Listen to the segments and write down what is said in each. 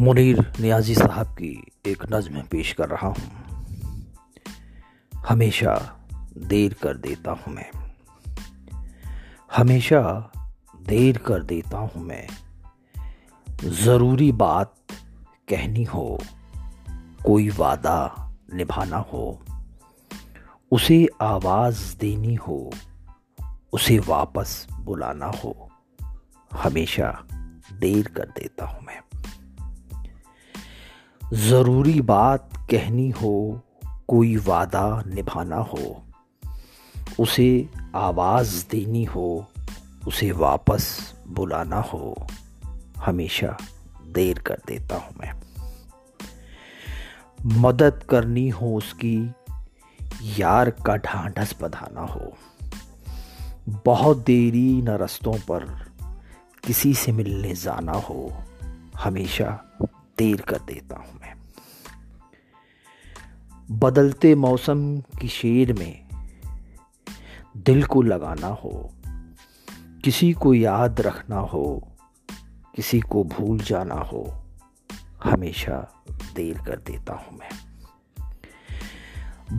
मुनीर नियाजी साहब की एक नज़म पेश कर रहा हूँ। हमेशा देर कर देता हूँ मैं। हमेशा देर कर देता हूँ मैं। ज़रूरी बात कहनी हो, कोई वादा निभाना हो, उसे आवाज़ देनी हो, उसे वापस बुलाना हो, हमेशा देर कर देता हूँ मैं। ज़रूरी बात कहनी हो, कोई वादा निभाना हो, उसे आवाज़ देनी हो, उसे वापस बुलाना हो, हमेशा देर कर देता हूँ मैं। मदद करनी हो उसकी, यार का ढांढस बधाना हो। बहुत देरी न रस्तों पर किसी से मिलने जाना हो, हमेशा देर कर देता हूँ मैं। बदलते मौसम की शेर में दिल को लगाना हो, किसी को याद रखना हो, किसी को भूल जाना हो, हमेशा देर कर देता हूँ मैं।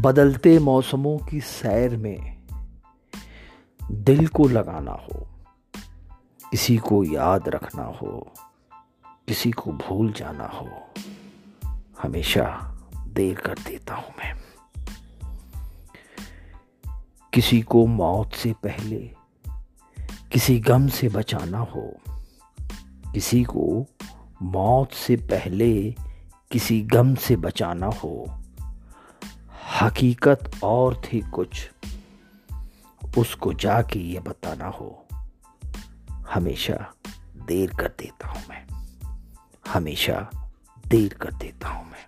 बदलते मौसमों की सैर में दिल को लगाना हो, किसी को याद रखना हो किसी को भूल जाना हो, हमेशा देर कर देता हूँ मैं। किसी को मौत से पहले, किसी गम से बचाना हो, किसी को मौत से पहले, किसी गम से बचाना हो, हकीकत और थी कुछ, उसको जाके ये बताना हो, हमेशा देर कर देता हूँ मैं। हमेशा देर कर देता हूँ मैं।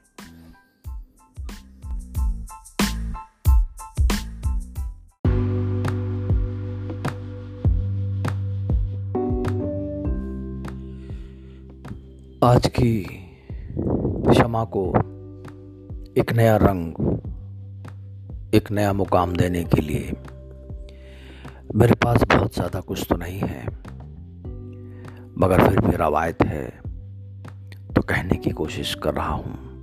आज की क्षमा को एक नया रंग, एक नया मुकाम देने के लिए मेरे पास बहुत ज़्यादा कुछ तो नहीं है, मगर फिर भी रवायत है। कहने की कोशिश कर रहा हूँ।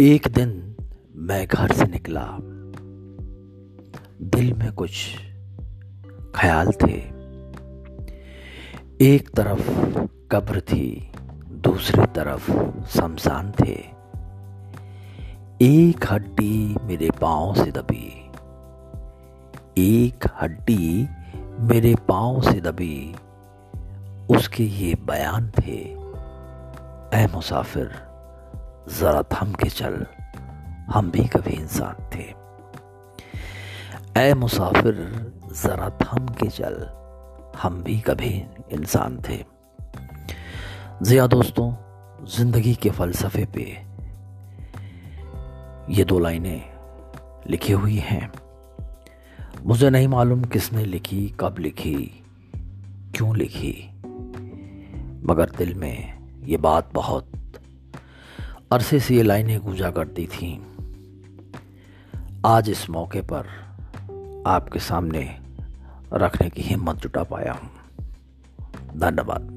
एक दिन मैं घर से निकला। दिल में कुछ ख्याल थे। एक तरफ़ कब्र थी, दूसरी तरफ़ शमशान थे। एक हड्डी मेरे पाँव से दबी। एक हड्डी मेरे पाँव से दबी। उसके ये बयान थे। ऐ मुसाफिर, ज़रा थम के चल। हम भी कभी इंसान थे। ऐ मुसाफिर, ज़रा थम के चल। हम भी कभी इंसान थे। जिया दोस्तों, ज़िंदगी के फ़लसफ़े पे ये दो लाइनें लिखी हुई हैं। मुझे नहीं मालूम किसने लिखी, कब लिखी, क्यों लिखी, मगर दिल में ये बात बहुत अरसे से ये लाइनें गूंजा करती थीं। आज इस मौके पर आपके सामने रखने की हिम्मत जुटा पाया हूँ। धन्यवाद।